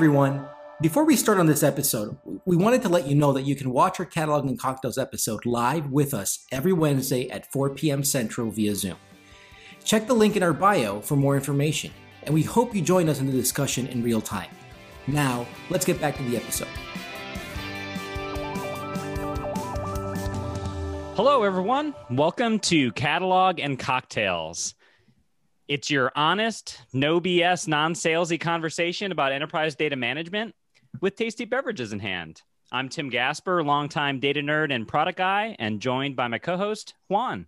Everyone! Before we start on this episode, we wanted to let you know that you can watch our Catalog and Cocktails episode live with us every Wednesday at 4 p.m. Central via Zoom. Check the link in our bio for more information, and we hope you join us in the discussion in real time. Now, let's get back to the episode. Hello, everyone. Welcome to Catalog and Cocktails. It's your honest, no BS, non salesy conversation about enterprise data management with tasty beverages in hand. I'm Tim Gasper, longtime data nerd and product guy, and joined by my co host, Juan.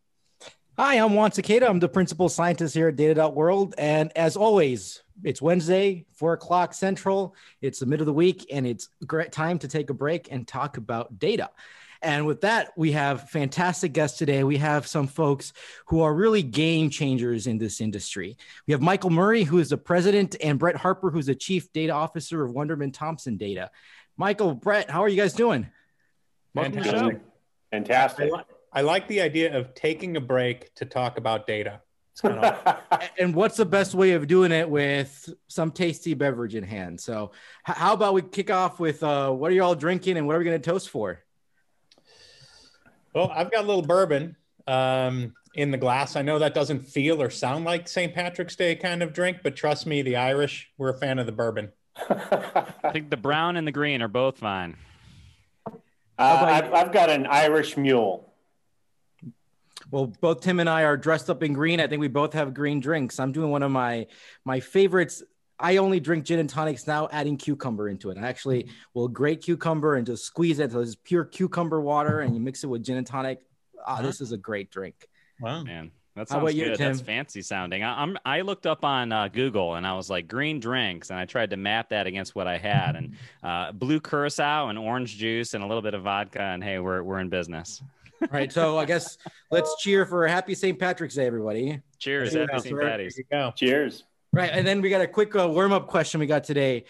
Hi, I'm Juan Sequeda. I'm the principal scientist here at Data.World. And as always, it's Wednesday, four o'clock central. It's the middle of the week, and it's great time to take a break and talk about data. And with that, we have fantastic guests today. We have some folks who are really game changers in this industry. We have Michael Murray, who is the president, and Brett Harper, who's the chief data officer of Wunderman Thompson Data. Michael, Brett, how are you guys doing? Fantastic. Fantastic. I like the idea of taking a break to talk about data. and what's the best way of doing it with some tasty beverage in hand? So, how about we kick off with uh, what are you all drinking and what are we going to toast for? Well, I've got a little bourbon um, in the glass. I know that doesn't feel or sound like St. Patrick's Day kind of drink, but trust me, the Irish, we're a fan of the bourbon. I think the brown and the green are both fine. Uh, I've, I've got an Irish mule. Well, both Tim and I are dressed up in green. I think we both have green drinks. I'm doing one of my my favorites. I only drink gin and tonics now, adding cucumber into it. I actually will grate cucumber and just squeeze it. So it's pure cucumber water, and you mix it with gin and tonic. Ah, uh-huh. this is a great drink. Wow, man. That sounds you, good. Tim? That's fancy sounding. I, am I looked up on uh, Google and I was like green drinks, and I tried to map that against what I had, and uh, blue curacao and orange juice and a little bit of vodka, and hey, we're we're in business. All right, so I guess let's cheer for a happy St. Patrick's Day, everybody. Cheers, happy St. Patty's. Cheers. Right, and then we got a quick uh, warm up question we got today.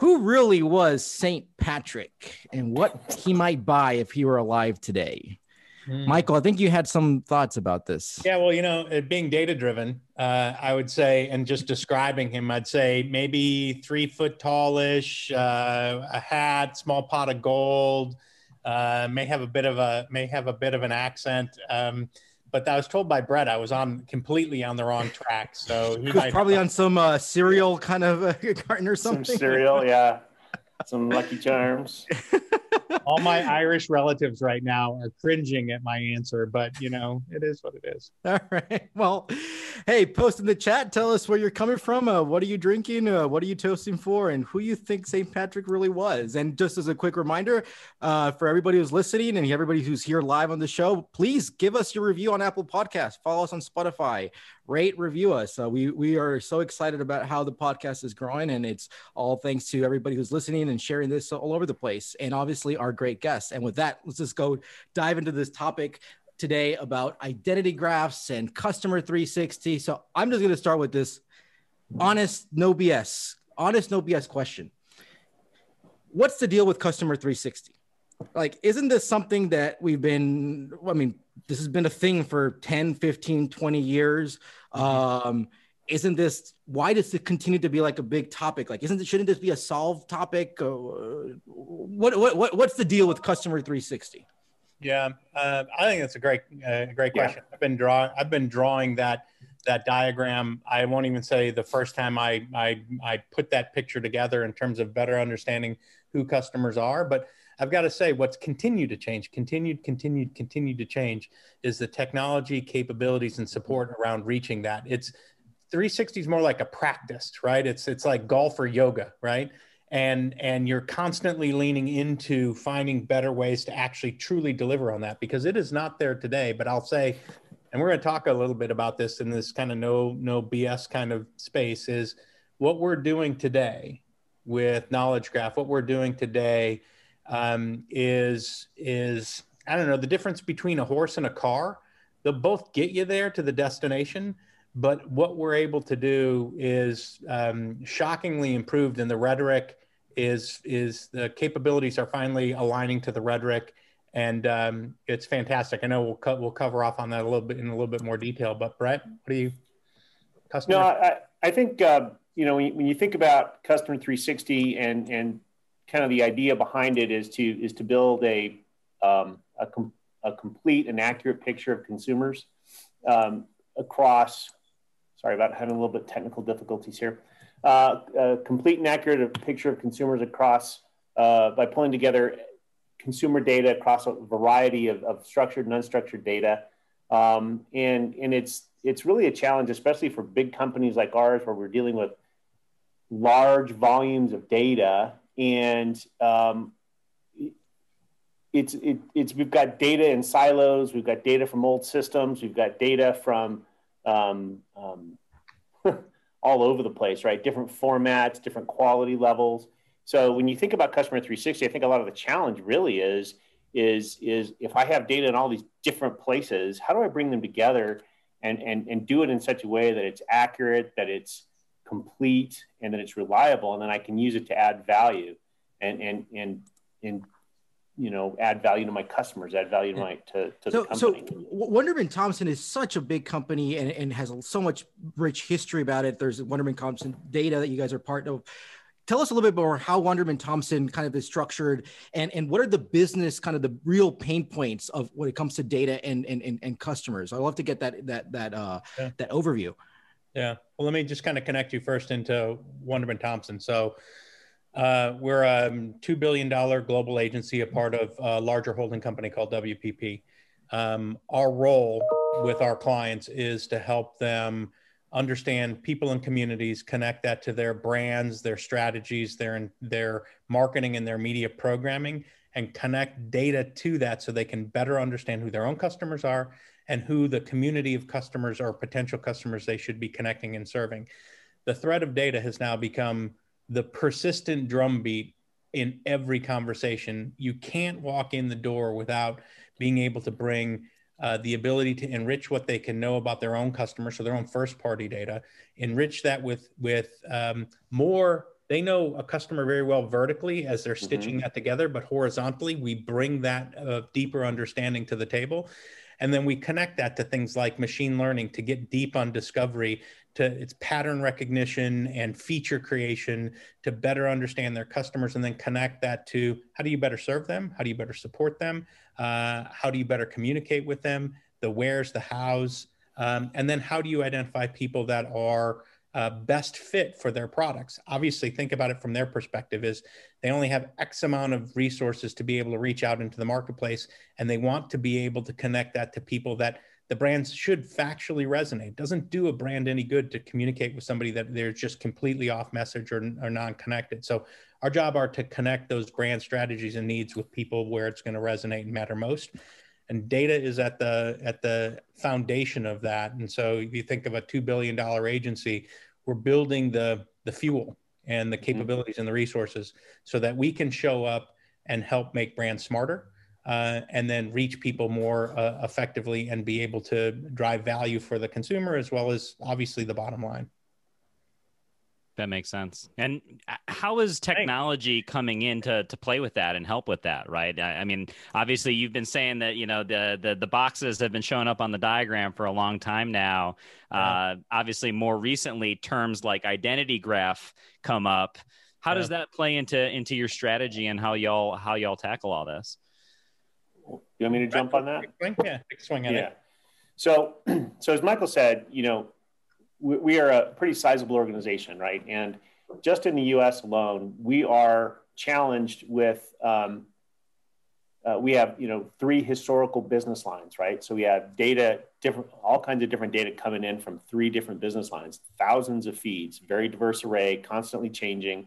Who really was St. Patrick, and what he might buy if he were alive today? Mm. Michael, I think you had some thoughts about this. Yeah, well, you know, it being data driven, uh, I would say, and just describing him, I'd say maybe three foot tallish, uh, a hat, small pot of gold, uh, may have a bit of a may have a bit of an accent. Um, but I was told by Brett I was on completely on the wrong track. So he was probably on some uh, cereal kind of uh, carton or something. Some cereal, yeah. Some Lucky Charms. All my Irish relatives right now are cringing at my answer, but you know, it is what it is. All right. Well, hey, post in the chat. Tell us where you're coming from. Uh, what are you drinking? Uh, what are you toasting for? And who you think St. Patrick really was? And just as a quick reminder uh, for everybody who's listening and everybody who's here live on the show, please give us your review on Apple Podcasts. Follow us on Spotify rate, review us. Uh, we we are so excited about how the podcast is growing, and it's all thanks to everybody who's listening and sharing this all over the place, and obviously our great guests. And with that, let's just go dive into this topic today about identity graphs and customer 360. So I'm just going to start with this honest, no BS, honest, no BS question. What's the deal with customer 360? Like, isn't this something that we've been, I mean, this has been a thing for 10 15 20 years um isn't this why does it continue to be like a big topic? Like isn't it shouldn't this be a solved topic? Uh, what, what what what's the deal with customer 360 yeah uh, i think that's a great uh, great question. Yeah. i've been drawing i've been drawing that that diagram. I won't even say the first time i i i put that picture together in terms of better understanding who customers are but I've got to say, what's continued to change, continued, continued, continued to change is the technology capabilities and support around reaching that. It's 360 is more like a practice, right? It's it's like golf or yoga, right? And and you're constantly leaning into finding better ways to actually truly deliver on that because it is not there today. But I'll say, and we're going to talk a little bit about this in this kind of no no BS kind of space is what we're doing today with Knowledge Graph, what we're doing today um, is is I don't know the difference between a horse and a car. They'll both get you there to the destination, but what we're able to do is um, shockingly improved, and the rhetoric is is the capabilities are finally aligning to the rhetoric, and um, it's fantastic. I know we'll co- we'll cover off on that a little bit in a little bit more detail. But Brett, what do you? Customer? No, I, I think uh, you know, when you, when you think about Customer 360 and and kind of the idea behind it is to is to build a um, a, com- a complete and accurate picture of consumers um, across. Sorry about having a little bit technical difficulties here. Uh, a complete and accurate picture of consumers across uh, by pulling together consumer data across a variety of, of structured and unstructured data. Um, and and it's it's really a challenge, especially for big companies like ours, where we're dealing with large volumes of data, and um, it's it, it's we've got data in silos, we've got data from old systems, we've got data from um, um all over the place, right? Different formats, different quality levels. So when you think about customer 360, I think a lot of the challenge really is is is if I have data in all these different places, how do I bring them together and and and do it in such a way that it's accurate, that it's complete, and that it's reliable, and then I can use it to add value and and and and you know add value to my customers add value to my to, to so, the company so wunderman thompson is such a big company and, and has so much rich history about it there's wunderman thompson data that you guys are part of tell us a little bit more how wunderman Thompson kind of is structured and, and what are the business kind of the real pain points of when it comes to data and, and, and, and customers. I'd love to get that, that, that, uh, yeah. that overview. Yeah. Well, let me just kind of connect you first into wunderman Thompson. So uh, we're a $2 billion global agency, a part of a larger holding company called WPP. Um, our role with our clients is to help them understand people and communities, connect that to their brands, their strategies, their their marketing and their media programming, and connect data to that so they can better understand who their own customers are and who the community of customers or potential customers they should be connecting and serving. The threat of data has now become the persistent drumbeat in every conversation. You can't walk in the door without being able to bring uh, the ability to enrich what they can know about their own customers, so their own first party data, enrich that with with um, more. They know a customer very well vertically as they're mm-hmm. stitching that together, but horizontally, we bring that uh, deeper understanding to the table. And then we connect that to things like machine learning to get deep on discovery, to its pattern recognition and feature creation to better understand their customers and then connect that to how do you better serve them? How do you better support them? Uh, how do you better communicate with them? The where's, the how's, um, and then how do you identify people that are uh, best fit for their products. Obviously, think about it from their perspective: is they only have X amount of resources to be able to reach out into the marketplace, and they want to be able to connect that to people that the brands should factually resonate. It doesn't do a brand any good to communicate with somebody that they're just completely off message or, or non-connected. So our job are to connect those brand strategies and needs with people where it's going to resonate and matter most. And data is at the at the foundation of that. And so if you think of a two billion dollar agency, we're building the the fuel and the mm-hmm. capabilities mm-hmm. and the resources so that we can show up and help make brands smarter uh, and then reach people more uh, effectively and be able to drive value for the consumer as well as obviously the bottom line. That makes sense. And uh, how is technology coming in to, to play with that and help with that? Right. I, I, mean, obviously, you've been saying that you know the, the the boxes have been showing up on the diagram for a long time now. Yeah. Uh, obviously, more recently, terms like identity graph come up. How yeah. does that play into into your strategy and how y'all how y'all tackle all this? You want me to jump on that? Yeah, swing at yeah. it. So, so as Michael said, you know, we, we are a pretty sizable organization, right? And just in the U.S. alone, we are challenged with. Um, uh, we have you know three historical business lines right so we have data different all kinds of different data coming in from three different business lines thousands of feeds very diverse array constantly changing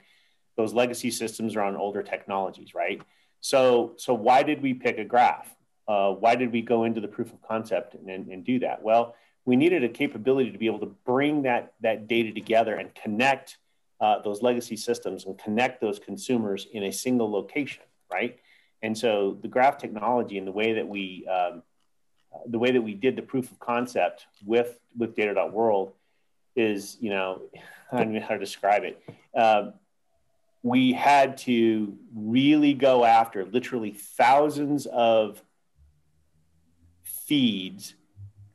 those legacy systems are on older technologies right so, so why did we pick a graph? Uh, why did we go into the proof of concept and, and, and do that? Well, we needed a capability to be able to bring that, that data together and connect uh, those legacy systems and connect those consumers in a single location, right? And so the graph technology and the way that we um, the way that we did the proof of concept with with data.world is, you know, I don't know how to describe it. Um, we had to really go after literally thousands of feeds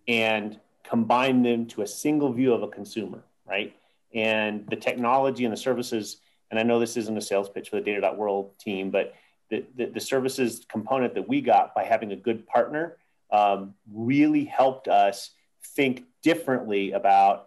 and combine them to a single view of a consumer, right? and the technology and the services. And I know this isn't a sales pitch for the data.world team, but the, the, the services component that we got by having a good partner um, really helped us think differently about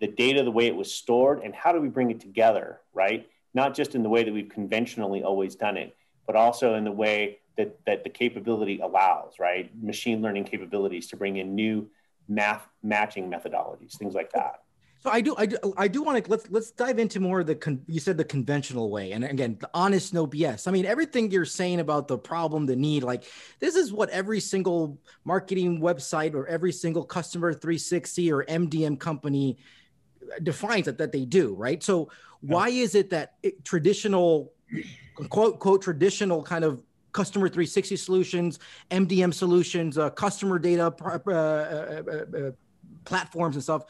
the data, the way it was stored, and how do we bring it together, right? Not just in the way that we've conventionally always done it, but also in the way that, that the capability allows, right? Machine learning capabilities to bring in new math matching methodologies, things like that. So I do, I do, I do want to let's let's dive into more of the con, you said the conventional way, and again, the honest, no BS. I mean, everything you're saying about the problem, the need, like this is what every single marketing website or every single customer 360 or MDM company defines that that they do, right? So why is it that it, traditional, quote quote traditional kind of customer 360 solutions, MDM solutions, uh, customer data uh, uh, uh, uh platforms and stuff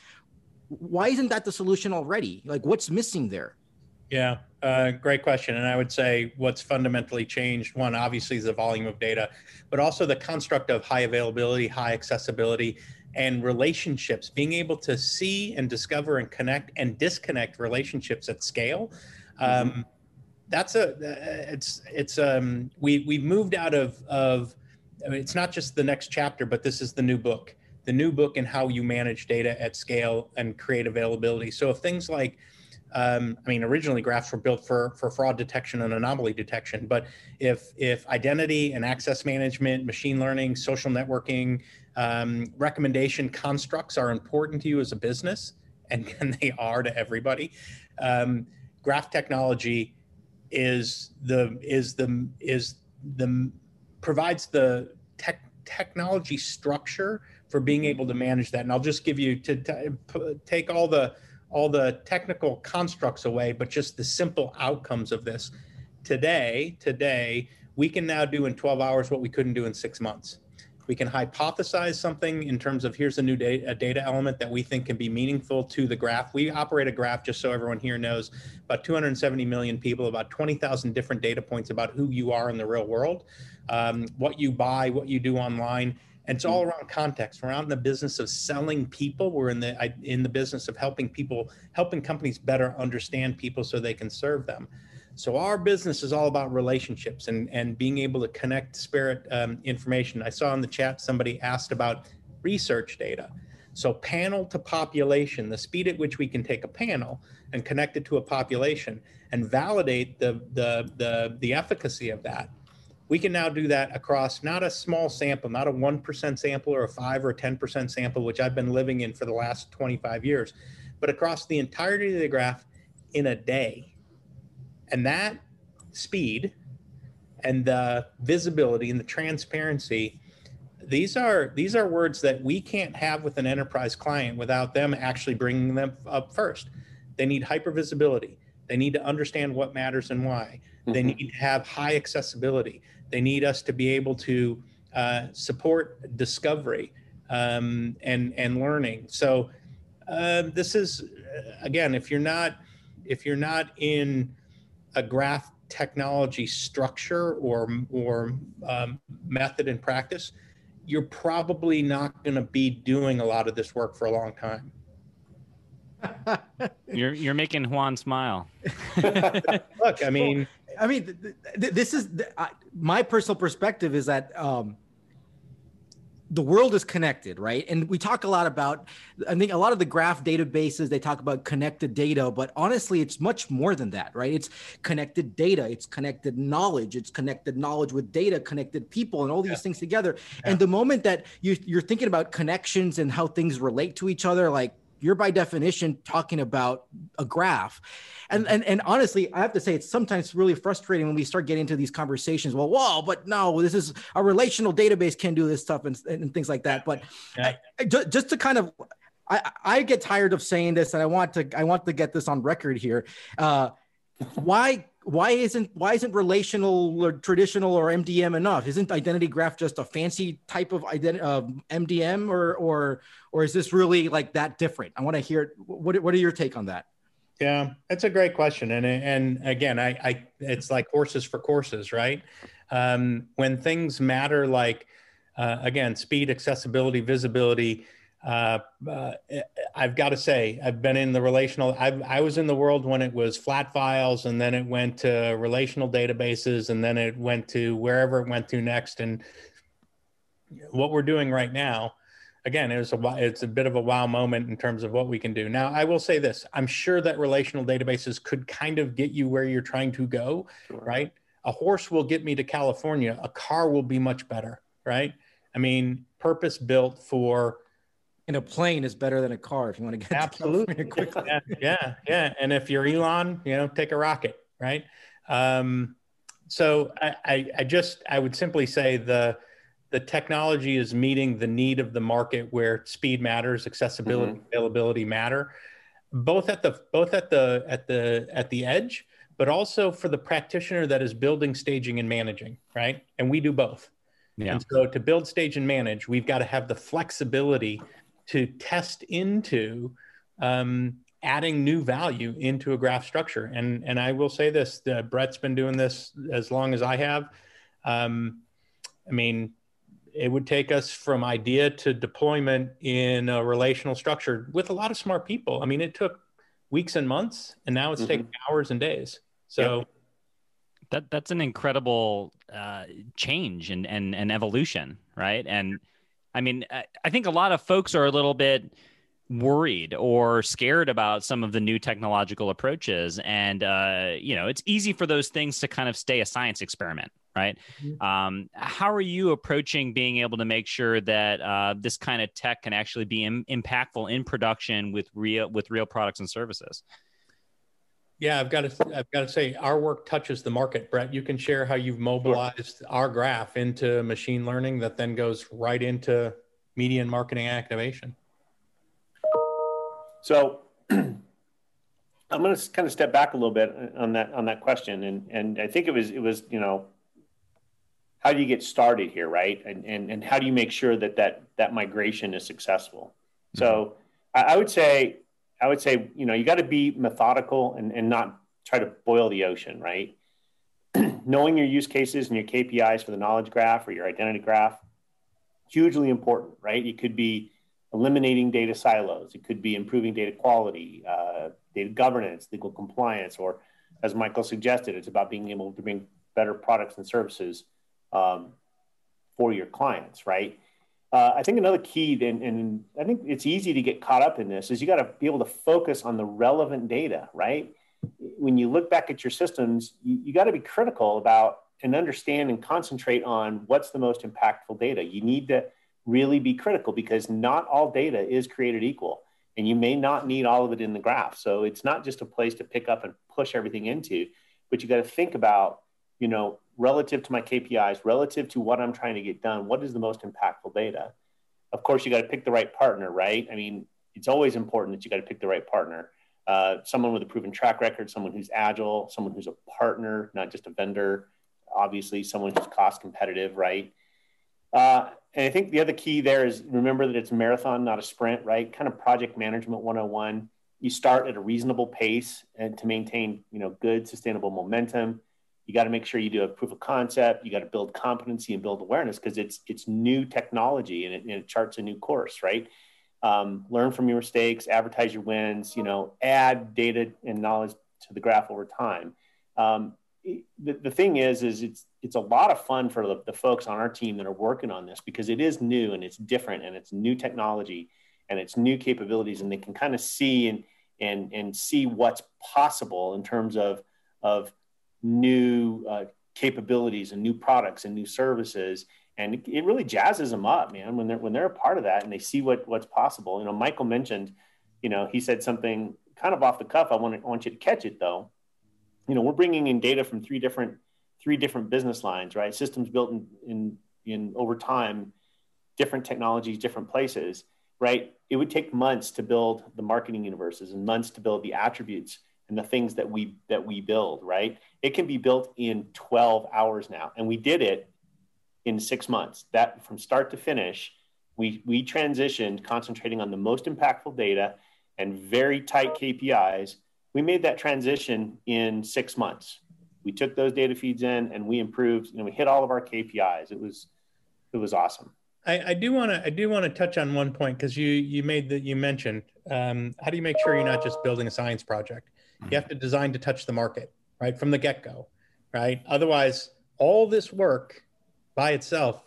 why isn't that the solution already? Like, what's missing there? Yeah, uh, great question. And I would say what's fundamentally changed one, obviously, is the volume of data, but also the construct of high availability, high accessibility, and relationships, being able to see and discover and connect and disconnect relationships at scale. Um, mm-hmm. That's a, it's, it's, um, we, we've moved out of, of, I mean, it's not just the next chapter, but this is the new book the new book and how you manage data at scale and create availability. So if things like um, I mean, originally graphs were built for for fraud detection and anomaly detection, but if if identity and access management, machine learning, social networking, um, recommendation constructs are important to you as a business, and, and they are to everybody, um, graph technology is the is the is the provides the tech technology structure for being mm-hmm. able to manage that. And I'll just give you to, to take all the all the technical constructs away, but just the simple outcomes of this. Today, today, we can now do in 12 hours what we couldn't do in six months. We can hypothesize something in terms of here's a new data, a data element that we think can be meaningful to the graph. We operate a graph, just so everyone here knows, about 270 million people, about 20,000 different data points about who you are in the real world, um, what you buy, what you do online, and it's all around context. We're not in the business of selling people. We're in the in the business of helping people, helping companies better understand people so they can serve them. So our business is all about relationships and and being able to connect spirit um, information. I saw in the chat somebody asked about research data. So panel to population, the speed at which we can take a panel and connect it to a population and validate the the the, the efficacy of that we can now do that across not a small sample, not a 1% sample or a 5 or 10% sample, which I've been living in for the last 25 years, but across the entirety of the graph in a day. And that speed and the visibility and the transparency these are these are words that we can't have with an enterprise client without them actually bringing them up first they need hyper visibility they need to understand what matters and why they mm-hmm. need to have high accessibility they need us to be able to uh, support discovery um, and and learning. So uh, this is again, if you're not if you're not in a graph technology structure or or um, method and practice, you're probably not going to be doing a lot of this work for a long time. you're you're making Juan smile. Look, I mean, I mean, th- th- this is th- I, my personal perspective is that um, the world is connected, right? And we talk a lot about, I think a lot of the graph databases, they talk about connected data, but honestly, it's much more than that, right? It's connected data, it's connected knowledge, it's connected knowledge with data, connected people, and all these yeah. things together. Yeah. And the moment that you, you're thinking about connections and how things relate to each other, like you're by definition talking about a graph. And, and and honestly i have to say it's sometimes really frustrating when we start getting into these conversations. Well whoa but no this is a relational database can do this stuff and, and things like that. But yeah. I, just to kind of I, I get tired of saying this and i want to i want to get this on record here. Uh, why why isn't why isn't relational or traditional or MDM enough? Isn't identity graph just a fancy type of MDM or or or is this really like that different? I want to hear what what are your take on that? Yeah, that's a great question, and and again, I, I it's like horses for courses, right? Um, when things matter, like uh, again, speed, accessibility, visibility, uh, uh, I've got to say, I've been in the relational. i I was in the world when it was flat files, and then it went to relational databases, and then it went to wherever it went to next. And what we're doing right now, again, it was a it's a bit of a wow moment in terms of what we can do. Now, I will say this: I'm sure that relational databases could kind of get you where you're trying to go, sure. right? A horse will get me to California. A car will be much better, right? I mean, purpose built for and a plane is better than a car if you want to get absolutely to quickly. yeah, yeah, yeah. And if you're Elon, you know, take a rocket, right? Um, so I, I, I just I would simply say the the technology is meeting the need of the market where speed matters, accessibility, mm-hmm. availability matter, both at the both at the at the at the edge, but also for the practitioner that is building, staging, and managing, right? And we do both. Yeah. And so to build, stage, and manage, we've got to have the flexibility to test into um, adding new value into a graph structure. And and I will say this: Brett's been doing this as long as I have. Um, I mean, it would take us from idea to deployment in a relational structure with a lot of smart people. I mean, it took weeks and months, and now it's mm-hmm. taking hours and days. So. Yep. That, that's an incredible uh, change and, and, and evolution, right? And I mean, I think a lot of folks are a little bit worried or scared about some of the new technological approaches. And uh, you know it's easy for those things to kind of stay a science experiment right? Mm-hmm. um, how are you approaching being able to make sure that uh, this kind of tech can actually be Im- impactful in production with real with real products and services yeah, I've got to I've got to say our work touches the market. Brett, you can share how you've mobilized sure. our graph into machine learning that then goes right into media and marketing activation. So I'm going to kind of step back a little bit on that on that question, and and I think it was it was you know how do you get started here, right? And and and how do you make sure that that that migration is successful? Mm-hmm. So I, I would say I would say, you know, you got to be methodical and, and not try to boil the ocean, right? Knowing your use cases and your KPIs for the knowledge graph or your identity graph, hugely important, right? It could be eliminating data silos. It could be improving data quality, uh, data governance, legal compliance, or as Michael suggested, it's about being able to bring better products and services um, for your clients, right? Uh, I think another key, and, and I think it's easy to get caught up in this, is you got to be able to focus on the relevant data, right? When you look back at your systems, you, you got to be critical about and understand and concentrate on what's the most impactful data. You need to really be critical because not all data is created equal, and you may not need all of it in the graph. So it's not just a place to pick up and push everything into, but you got to think about, you know, relative to my KPIs, relative to what I'm trying to get done, what is the most impactful data? Of course, you got to pick the right partner, right? I mean, it's always important that you got to pick the right partner. Uh, someone with a proven track record, someone who's agile, someone who's a partner, not just a vendor. Obviously, someone who's cost competitive, right? Uh, and I think the other key there is remember that it's a marathon, not a sprint, right? Kind of project management 101. You start at a reasonable pace and to maintain, you know, good sustainable momentum you got to make sure you do a proof of concept. You got to build competency and build awareness because it's it's new technology and it, and it, charts a new course right? Um, learn from your mistakes advertise your wins you know add data and knowledge to the graph over time. Um, the, the thing is is it's it's a lot of fun for the, the folks on our team that are working on this because it is new and it's different and it's new technology and it's new capabilities and they can kind of see and and and see what's possible in terms of of new uh, capabilities and new products and new services. And it, really jazzes them up man when they're when they're a part of that and they see what what's possible. You know michael mentioned you know he said something kind of off the cuff. I want to I want you to catch it though. You know we're bringing in data from three different three different business lines right? Systems built in in, in over time different technologies different places right? It would take months to build the marketing universes and months to build the attributes and the things that we that we build right? It can be built in 12 hours now and we did it in six months. That from start to finish we we transitioned concentrating on the most impactful data and very tight kpis we made that transition in six months. We took those data feeds in and we improved you know we hit all of our kpis it was it was awesome I, I do want to I do want to touch on one point because you you made that you mentioned um, how do you make sure you're not just building a science project? You have to design to touch the market right from the get go, right? Otherwise, all this work by itself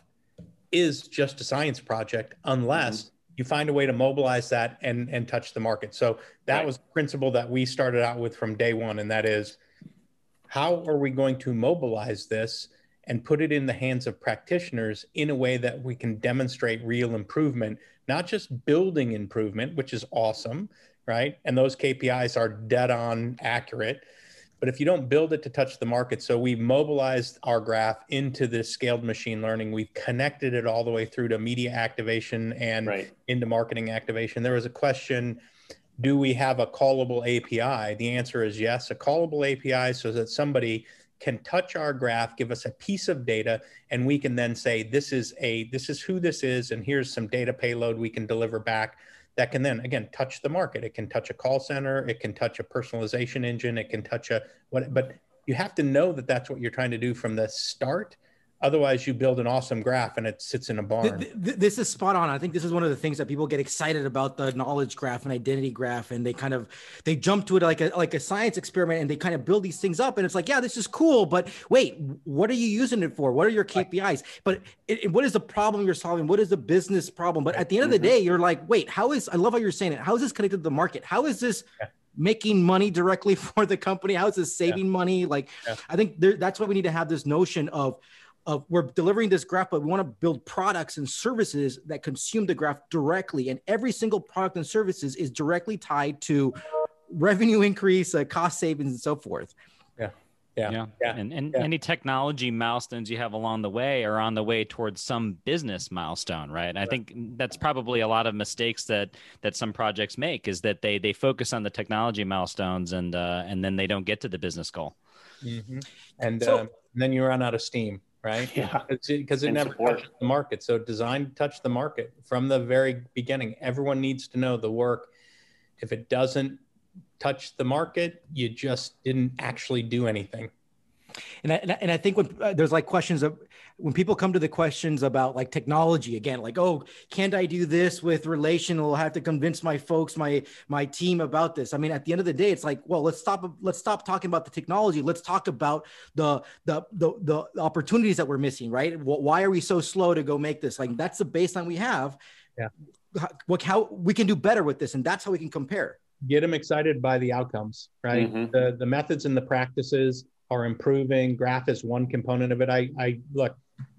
is just a science project unless mm-hmm. you find a way to mobilize that and and touch the market. So that right. was the principle that we started out with from day one, and that is how are we going to mobilize this and put it in the hands of practitioners in a way that we can demonstrate real improvement, not just building improvement, which is awesome, right? And those KPIs are dead on accurate. But if you don't build it to touch the market, so we've mobilized our graph into this scaled machine learning, we've connected it all the way through to media activation and right. into marketing activation. There was a question do we have a callable API? The answer is yes, a callable API so that somebody can touch our graph, give us a piece of data, and we can then say, this is a this is who this is, and here's some data payload we can deliver back that can then again touch the market. It can touch a call center, it can touch a personalization engine, it can touch a what but you have to know that that's what you're trying to do from the start Otherwise, you build an awesome graph and it sits in a barn. This is spot on. I think this is one of the things that people get excited about the knowledge graph and identity graph, and they kind of they jump to it like a like a science experiment, and they kind of build these things up, and it's like, yeah, this is cool, but wait, what are you using it for? What are your KPIs? But it, what is the problem you're solving? What is the business problem? But at the end of the mm-hmm. day, you're like, wait, how is I love how you're saying it. How is this connected to the market? How is this? Yeah making money directly for the company how is this saving yeah. money like yeah. i think there, that's why we need to have this notion of of we're delivering this graph, but we want to build products and services that consume the graph directly. And every single product and services is directly tied to revenue increase, uh, cost savings, and so forth. Yeah. Yeah. Yeah. yeah. And, and yeah. any technology milestones you have along the way are on the way towards some business milestone, right? right? I think that's probably a lot of mistakes that that some projects make is that they they focus on the technology milestones and uh, and then they don't get to the business goal. Mm-hmm. And, so, um, and then you run out of steam right? Yeah. Because it, it never support. touches the market. So design to touch the market from the very beginning. Everyone needs to know the work. If it doesn't touch the market, you just didn't actually do anything. And I, and I think when uh, there's like questions of when people come to the questions about like technology again, like, oh, can't I do this with relational? I'll have to convince my folks, my my team about this. I mean, at the end of the day, it's like, well, let's stop let's stop talking about the technology. Let's talk about the the the, the opportunities that we're missing, right? Why are we so slow to go make this? Like that's the baseline we have. Yeah. What how we can do better with this, and that's how we can compare. Get them excited by the outcomes, right? Mm-hmm. The the methods and the practices are improving. Graph is one component of it. I, I look,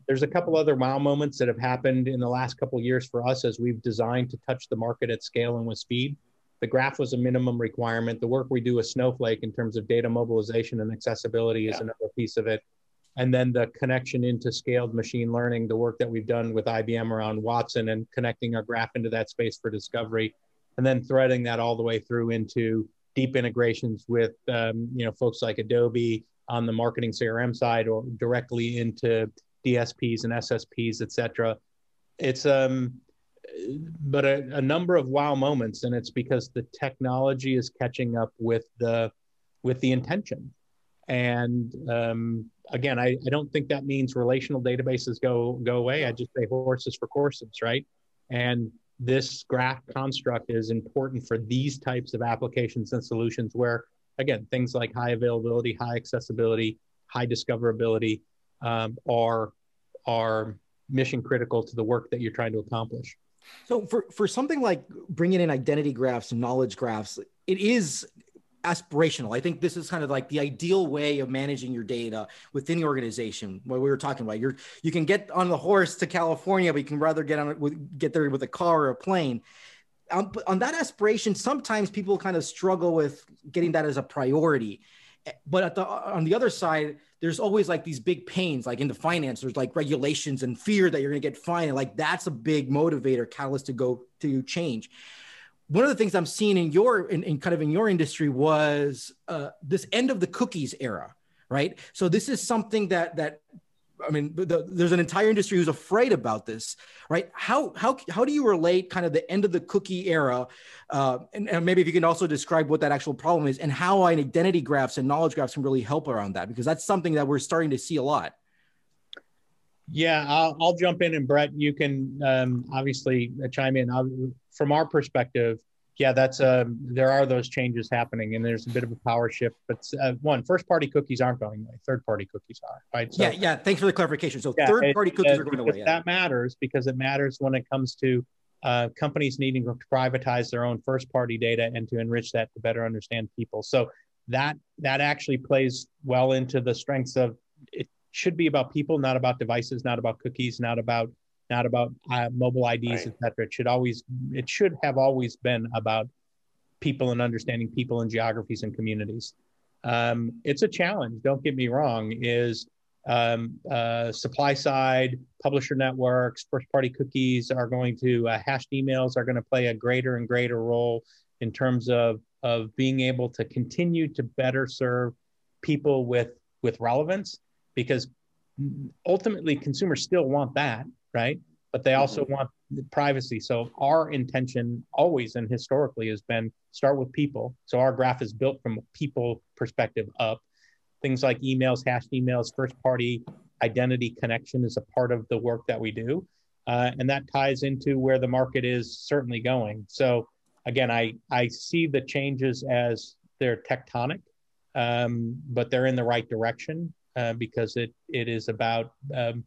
there's a couple other wow moments that have happened in the last couple years for us as we've designed to touch the market at scale and with speed. The graph was a minimum requirement. The work we do with Snowflake in terms of data mobilization and accessibility is another piece of it. And then the connection into scaled machine learning, the work that we've done with IBM around Watson and connecting our graph into that space for discovery, and then threading that all the way through into deep integrations with um, you know folks like Adobe, on the marketing CRM side or directly into DSPs and SSPs, et cetera. It's um, but a, a, number of wow moments, and it's because the technology is catching up with the with the intention. And um, again, I, I don't think that means relational databases go go away. I just say horses for courses, right? And this graph construct is important for these types of applications and solutions where again, things like high availability, high accessibility, high discoverability um, are are mission critical to the work that you're trying to accomplish. So for for something like bringing in identity graphs and knowledge graphs, it is aspirational. I think this is kind of like the ideal way of managing your data within the organization. What we were talking about, you're you can get on the horse to California, but you can rather get on with, get there with a car or a plane Um, on, on that aspiration, sometimes people kind of struggle with getting that as a priority. Eh, but at the uh, on the other side, there's always like these big pains, like in the finance, there's like regulations and fear that you're going to get fined. Like that's a big motivator, catalyst to go to change. One of the things I'm seeing in your in, in kind of in your industry was uh, this end of the cookies era, right? So this is something that that I mean, the, there's an entire industry who's afraid about this, right? How how how do you relate kind of the end of the cookie era, uh, and, and, maybe if you can also describe what that actual problem is, and how an identity graphs and knowledge graphs can really help around that, because that's something that we're starting to see a lot. Yeah, I'll, I'll jump in, and Brett, you can um, obviously chime in. I'll, from our perspective, yeah, that's um, there are those changes happening, and there's a bit of a power shift. But uh, one, first party cookies aren't going away; third party cookies are. Right? So, yeah, yeah. Thanks for the clarification. So yeah, third party cookies uh, are going away. Yeah. That matters because it matters when it comes to uh, companies needing to privatize their own first party data and to enrich that to better understand people. So that that actually plays well into the strengths of it should be about people, not about devices, not about cookies, not about not about uh, mobile IDs, right. et cetera. It should always it should have always been about people and understanding people and geographies and communities. Um, it's a challenge. Don't get me wrong. Is um, uh, supply side publisher networks, first party cookies are going to uh, hashed emails are going to play a greater and greater role in terms of of being able to continue to better serve people with with relevance because ultimately consumers still want that right? But they also mm-hmm. want privacy. So our intention always and historically has been start with people. So our graph is built from a people perspective up. Things like emails hashed emails first party identity connection is a part of the work that we do. Uh, and that ties into where the market is certainly going. So again, I, I see the changes as they're tectonic, um, but they're in the right direction uh, because it, it is about um,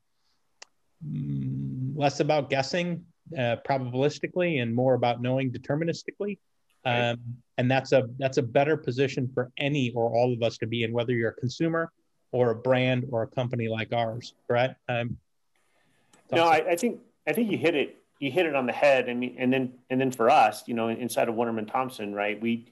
less about guessing uh, probabilistically and more about knowing deterministically. Um, and that's a that's a better position for any or all of us to be in, whether you're a consumer or a brand or a company like ours. Right? Um, no, I, I think I think you hit it you hit it on the head. and and then and then for us, you know, inside of Wunderman Thompson, right? We,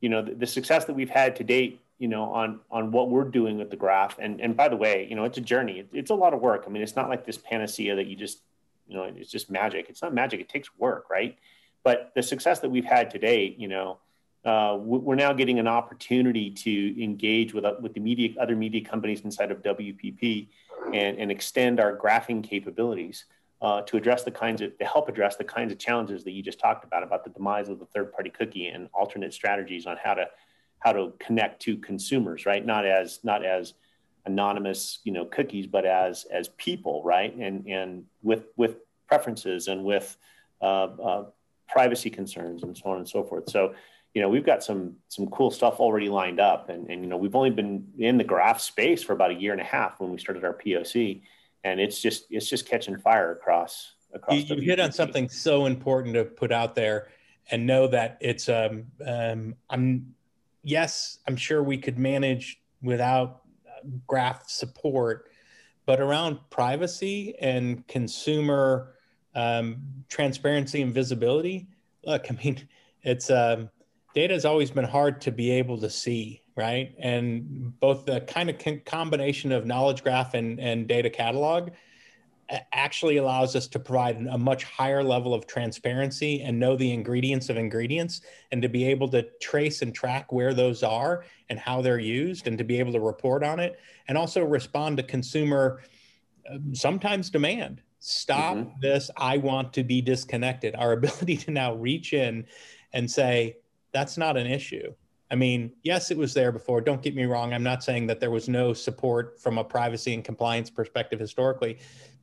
you know, the, the, success that we've had to date, you know, on on what we're doing with the graph. And and by the way, you know, it's a journey. It, it's a lot of work. I mean, it's not like this panacea that you just, you know, it's just magic. It's not magic. It takes work, right? But the success that we've had to date, you know, uh, we're now getting an opportunity to engage with, uh, with the media, other media companies inside of WPP and, and extend our graphing capabilities uh, to address the kinds of to help address the kinds of challenges that you just talked about about the demise of the third party cookie and alternate strategies on how to how to connect to consumers right? Not as not as anonymous you know cookies but as as people right? And and with with preferences and with uh, uh, privacy concerns and so on and so forth. So you know we've got some some cool stuff already lined up. And and you know we've only been in the graph space for about a year and a half when we started our poc and it's just it's just catching fire across across. You, you hit on something so important to put out there, and know that it's um, um I'm yes I'm sure we could manage without graph support, but around privacy and consumer um, transparency and visibility. Look, I mean, it's um, data has always been hard to be able to see right? And both the kind of combination of knowledge graph and, and data catalog actually allows us to provide a much higher level of transparency and know the ingredients of ingredients and to be able to trace and track where those are and how they're used and to be able to report on it and also respond to consumer um, sometimes demand stop mm-hmm. this i want to be disconnected our ability to now reach in and say that's not an issue I mean, yes, it was there before. Don't get me wrong. I'm not saying that there was no support from a privacy and compliance perspective historically,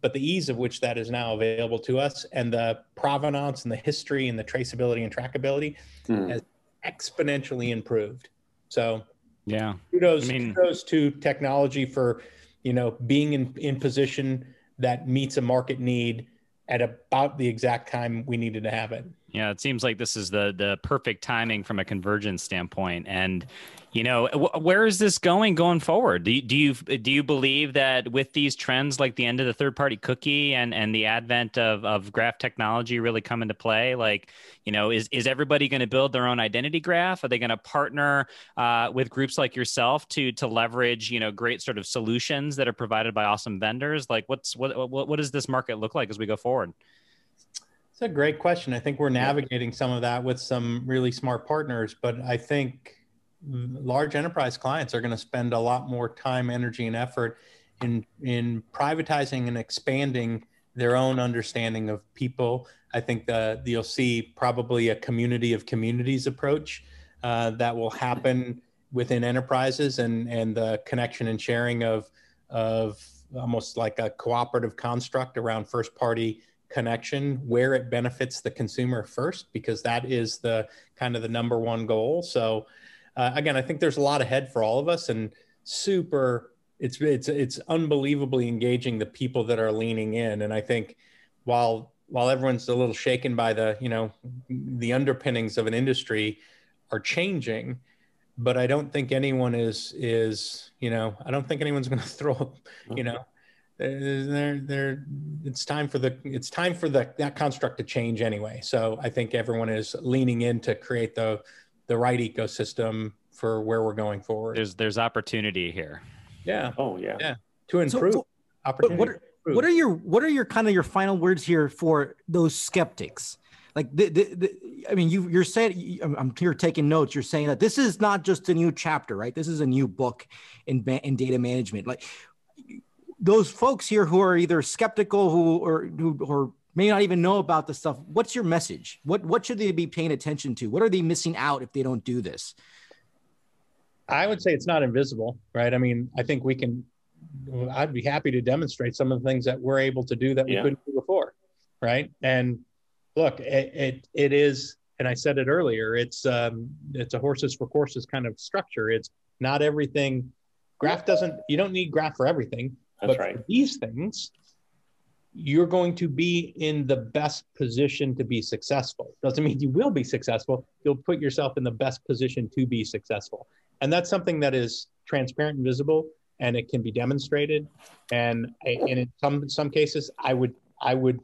but the ease of which that is now available to us and the provenance and the history and the traceability and trackability hmm. has exponentially improved. So, yeah, kudos, I mean, kudos to technology for, you know, being in, in position that meets a market need at about the exact time we needed to have it. Yeah, it seems like this is the the perfect timing from a convergence standpoint. And you know, where is this going going forward? Do you, do you do you believe that with these trends, like the end of the third party cookie and and the advent of of graph technology, really come into play? Like, you know, is is everybody going to build their own identity graph? Are they going to partner uh, with groups like yourself to to leverage you know great sort of solutions that are provided by awesome vendors? Like, what's what what, what does this market look like as we go forward? It's a great question. I think we're navigating some of that with some really smart partners, but I think large enterprise clients are going to spend a lot more time, energy, and effort in in privatizing and expanding their own understanding of people. I think the, you'll see probably a community of communities approach uh, that will happen within enterprises and and the connection and sharing of of almost like a cooperative construct around first party connection where it benefits the consumer first because that is the kind of the number one goal. So uh, again i think there's a lot ahead for all of us and super it's it's it's unbelievably engaging the people that are leaning in. And i think while while everyone's a little shaken by the you know the underpinnings of an industry are changing but i don't think anyone is is you know i don't think anyone's going to throw you know they're, they're, it's time for the it's time for the that construct to change anyway. So I think everyone is leaning in to create the the right ecosystem for where we're going forward. There's there's opportunity here. Yeah. Oh yeah. Yeah. To improve so, opportunity. What are, what are your what are your kind of your final words here for those skeptics? Like the, the, the I mean, you you're saying I'm here taking notes. You're saying that this is not just a new chapter, right? This is a new book in in data management. Like those folks here who are either skeptical who or who or may not even know about the stuff what's your message? What what should they be paying attention to? What are they missing out if they don't do this? I would say it's not invisible right? I mean i think we can i'd be happy to demonstrate some of the things that we're able to do that we yeah. couldn't do before right? And look it, it, it is and i said it earlier it's um it's a horses for courses kind of structure. It's not everything graph doesn't you don't need graph for everything that's but right. these things, you're going to be in the best position to be successful. Doesn't mean you will be successful. You'll put yourself in the best position to be successful. And that's something that is transparent and visible and it can be demonstrated. And, and in some some cases, I would I would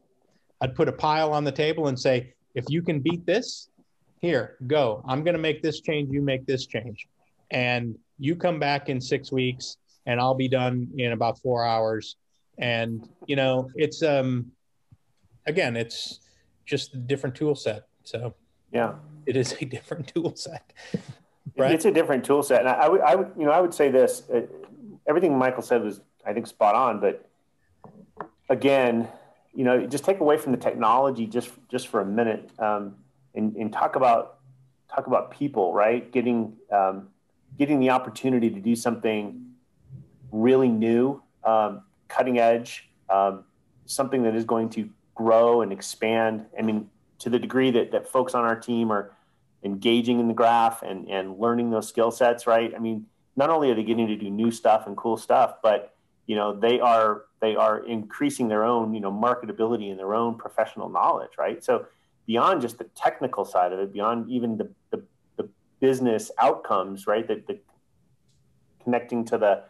I'd put a pile on the table and say, if you can beat this, here, go. I'm going to make this change. You make this change. And you come back in six weeks and I'll be done in about four hours. And you know, it's um, again, it's just a different tool set. So yeah, it is a different tool set. Right? It's a different tool set, and I, I would, I would, you know, I would say this: uh, everything Michael said was, I think, spot on. But again, you know, just take away from the technology just just for a minute, um, and, and talk about talk about people, right? Getting um, getting the opportunity to do something really new, um, cutting edge, um, something that is going to grow and expand. I mean, to the degree that, that folks on our team are engaging in the graph and, and learning those skill sets, right? I mean, not only are they getting to do new stuff and cool stuff, but you know they are they are increasing their own you know marketability and their own professional knowledge, right? So beyond just the technical side of it, beyond even the the, the business outcomes, right? That the connecting to the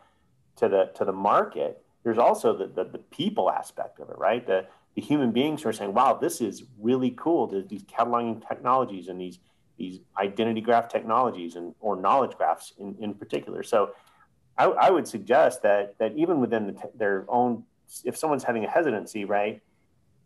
to the to the market, there's also the, the, the people aspect of it, right? The the human beings who are saying, "Wow, this is really cool." these cataloging technologies and these these identity graph technologies and or knowledge graphs in, in particular. So, I, I would suggest that that even within the their own, if someone's having a hesitancy, right,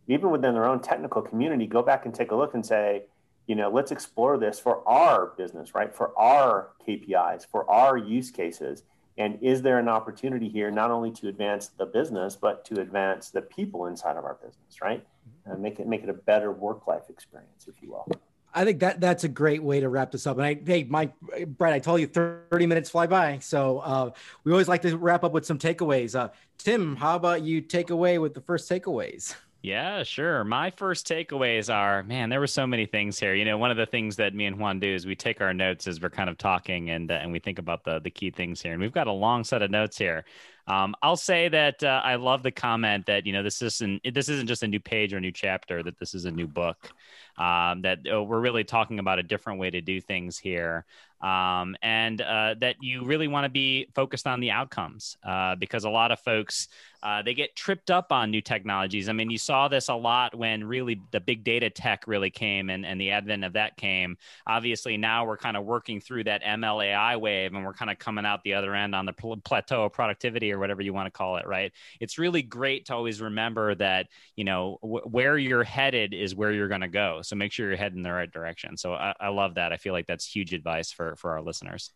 even within their own technical community, go back and take a look and say, you know, let's explore this for our business, right, for our KPIs, for our use cases and is there an opportunity here not only to advance the business, but to advance the people inside of our business, right? And make it make it a better work life experience, if you will. I think that that's a great way to wrap this up. And I, hey, Mike, Brett, I told you 30 minutes fly by. So uh, we always like to wrap up with some takeaways. Uh, Tim, how about you take away with the first takeaways? Yeah, sure. My first takeaways are, man, there were so many things here. You know, one of the things that me and Juan do is we take our notes as we're kind of talking and uh, and we think about the the key things here. And we've got a long set of notes here. Um, I'll say that uh, I love the comment that you know this isn't this isn't just a new page or a new chapter that this is a new book. Um, that oh, we're really talking about a different way to do things here um, and uh, that you really want to be focused on the outcomes uh, because a lot of folks uh, they get tripped up on new technologies. I mean, you saw this a lot when really the big data tech really came and, and the advent of that came. Obviously, now we're kind of working through that MLAI wave and we're kind of coming out the other end on the pl- plateau of productivity or whatever you want to call it, right? It's really great to always remember that, you know, w- where you're headed is where you're going to go. So make sure you're heading in the right direction. So I, I love that. I feel like that's huge advice for for our listeners.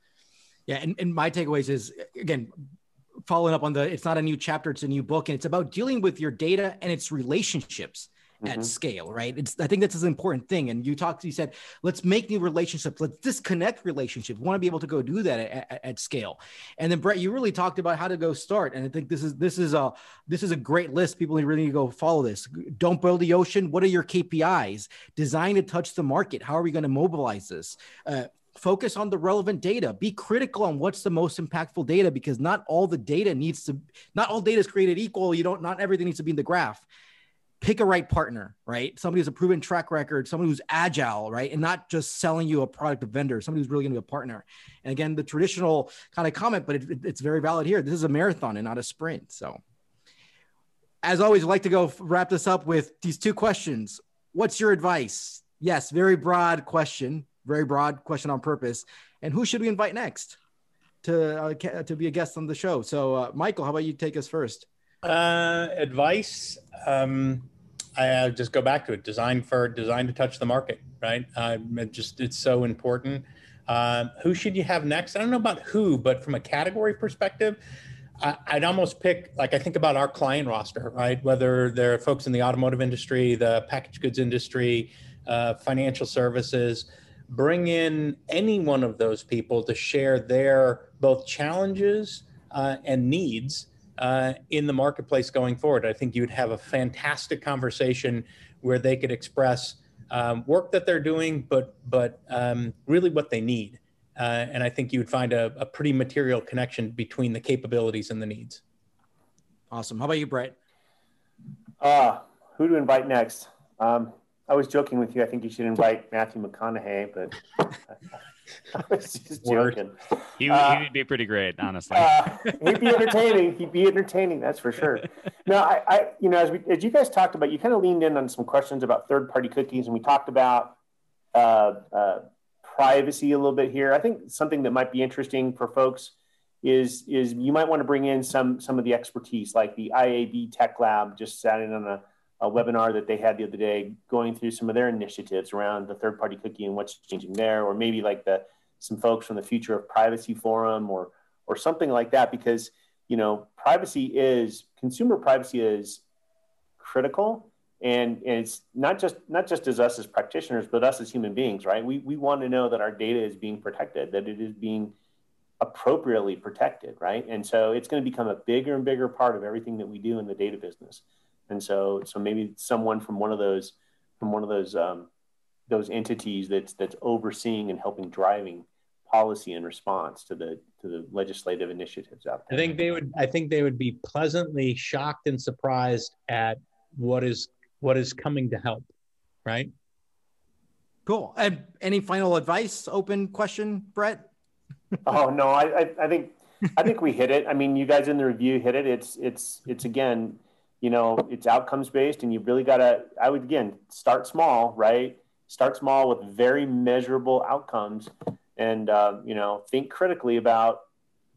Yeah, and, and my takeaways is again following up on the it's not a new chapter, it's a new book, and it's about dealing with your data and its relationships at mm-hmm. scale, right? It's I think that's an important thing. And you talked, you said, let's make new relationships, let's disconnect relationships. We want to be able to go do that at, at, at, scale. And then Brett, you really talked about how to go start. And I think this is this is a this is a great list. People really need to go follow this. Don't build the ocean. What are your KPIs? Design to touch the market. How are we going to mobilize this? Uh, focus on the relevant data be critical on what's the most impactful data because not all the data needs to not all data is created equal you don't not everything needs to be in the graph pick a right partner, right? Somebody who's a proven track record, somebody who's agile, right? And not just selling you a product of vendor, somebody who's really going to be a partner. And again, the traditional kind of comment, but it, it, it's very valid here. This is a marathon and not a sprint. So, as always, I'd like to go wrap this up with these two questions. What's your advice? Yes, very broad question, very broad question on purpose. And who should we invite next to uh, to be a guest on the show? So, uh, Michael, how about you take us first? Uh, advice. Um, I just go back to it. Design for design to touch the market, right? Uh, it just it's so important. Uh, who should you have next? I don't know about who, but from a category perspective, I, would almost pick like I think about our client roster, right? Whether they're folks in the automotive industry, the packaged goods industry, uh, financial services, bring in any one of those people to share their both challenges uh, and needs uh, in the marketplace going forward. I think you'd have a fantastic conversation where they could express um, work that they're doing, but but um, really what they need. Uh, and I think you would find a, a, pretty material connection between the capabilities and the needs. Awesome. How about you, Brett? Uh, who to invite next? Um, I was joking with you. I think you should invite Matthew McConaughey, but I was just joking. He, uh, he would be pretty great, honestly. Uh, he'd be entertaining. He'd be entertaining. That's for sure. No, I, I, you know, as we, as you guys talked about, you kind of leaned in on some questions about third-party cookies, and we talked about uh, uh, privacy a little bit here. I think something that might be interesting for folks is is you might want to bring in some some of the expertise, like the IAB Tech Lab, just sat in on a a webinar that they had the other day going through some of their initiatives around the third party cookie and what's changing there, or maybe like the some folks from the Future of Privacy Forum or or something like that, because you know privacy is consumer privacy is critical. And, and it's not just not just as us as practitioners but us as human beings right? We, we want to know that our data is being protected that it is being appropriately protected right? And so it's going to become a bigger and bigger part of everything that we do in the data business and so so maybe someone from one of those from one of those um, those entities that's that's overseeing and helping driving policy in response to the to the legislative initiatives out there. I think they would I think they would be pleasantly shocked and surprised at what is what is coming to help, right? Cool. And any final advice? Open question, Brett? oh no, I, I I think I think we hit it. I mean, you guys in the review hit it. It's it's it's again you know it's outcomes based and you really got to i would again start small right? Start small with very measurable outcomes and uh, you know think critically about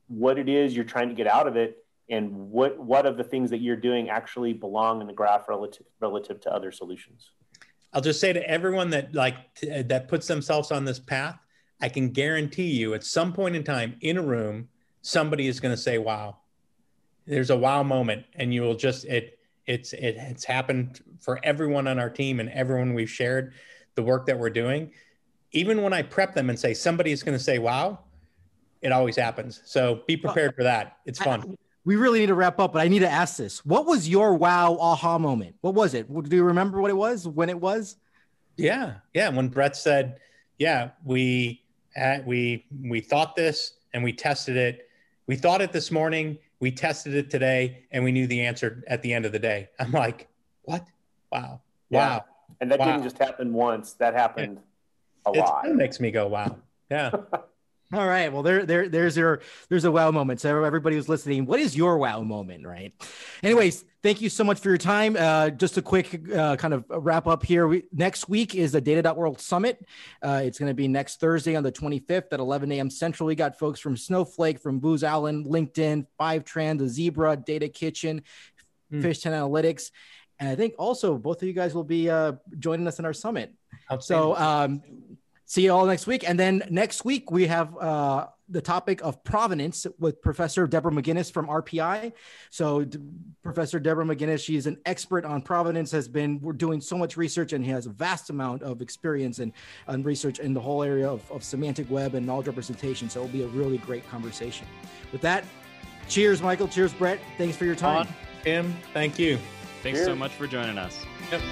what it is you're trying to get out of it and what what of the things that you're doing actually belong in the graph relative relative to other solutions. I'll just say to everyone that like t- that puts themselves on this path i can guarantee you at some point in time in a room somebody is going to say wow there's a wow moment and you will just it it's it, it's happened for everyone on our team and everyone we've shared the work that we're doing. Even when i prep them and say somebody is going to say wow it always happens. So be prepared for that. It's fun I, we really need to wrap up but i need to ask this. What was your wow aha moment? What was it? Do you remember what it was when it was? Yeah yeah when brett said yeah we had, we we thought this and we tested it. We thought it this morning we tested it today and we knew the answer at the end of the day. I'm like, what? Wow. Yeah. Wow. And that wow. didn't just happen once. That happened a lot. It makes me go, wow. Yeah. All right. Well, there, there, there's your, there's a wow moment. So everybody who's listening, what is your wow moment, right? Anyways, thank you so much for your time. Uh, just a quick uh, kind of wrap up here. We, next week is the Data.World Summit. Uh, it's going to be next Thursday on the 25th at 11 a.m. Central. We got folks from Snowflake, from Booz Allen, LinkedIn, Fivetran, the Zebra, Data Kitchen, mm. Fishtown Analytics. And I think also both of you guys will be uh, joining us in our summit. So um, see you all next week. And then next week we have uh, the topic of provenance with Professor Deborah McGuinness from RPI. So, D- Professor Deborah McGuinness, she's an expert on provenance, has been we're doing so much research, and he has a vast amount of experience and, and research in the whole area of, of semantic web and knowledge representation. So, it'll be a really great conversation. With that, cheers, Michael. Cheers, Brett. Thanks for your time. Tim, thank you. Thanks Cheers. so much for joining us. Yep.